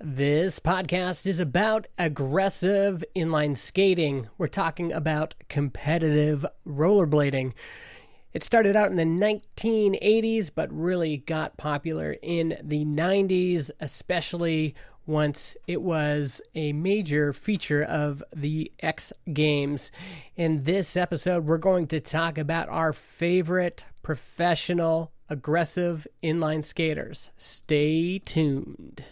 This podcast is about aggressive inline skating. We're talking about competitive rollerblading. It started out in the 1980s, but really got popular in the 90s, especially once it was a major feature of the X Games. In this episode, we're going to talk about our favorite professional aggressive inline skaters. Stay tuned.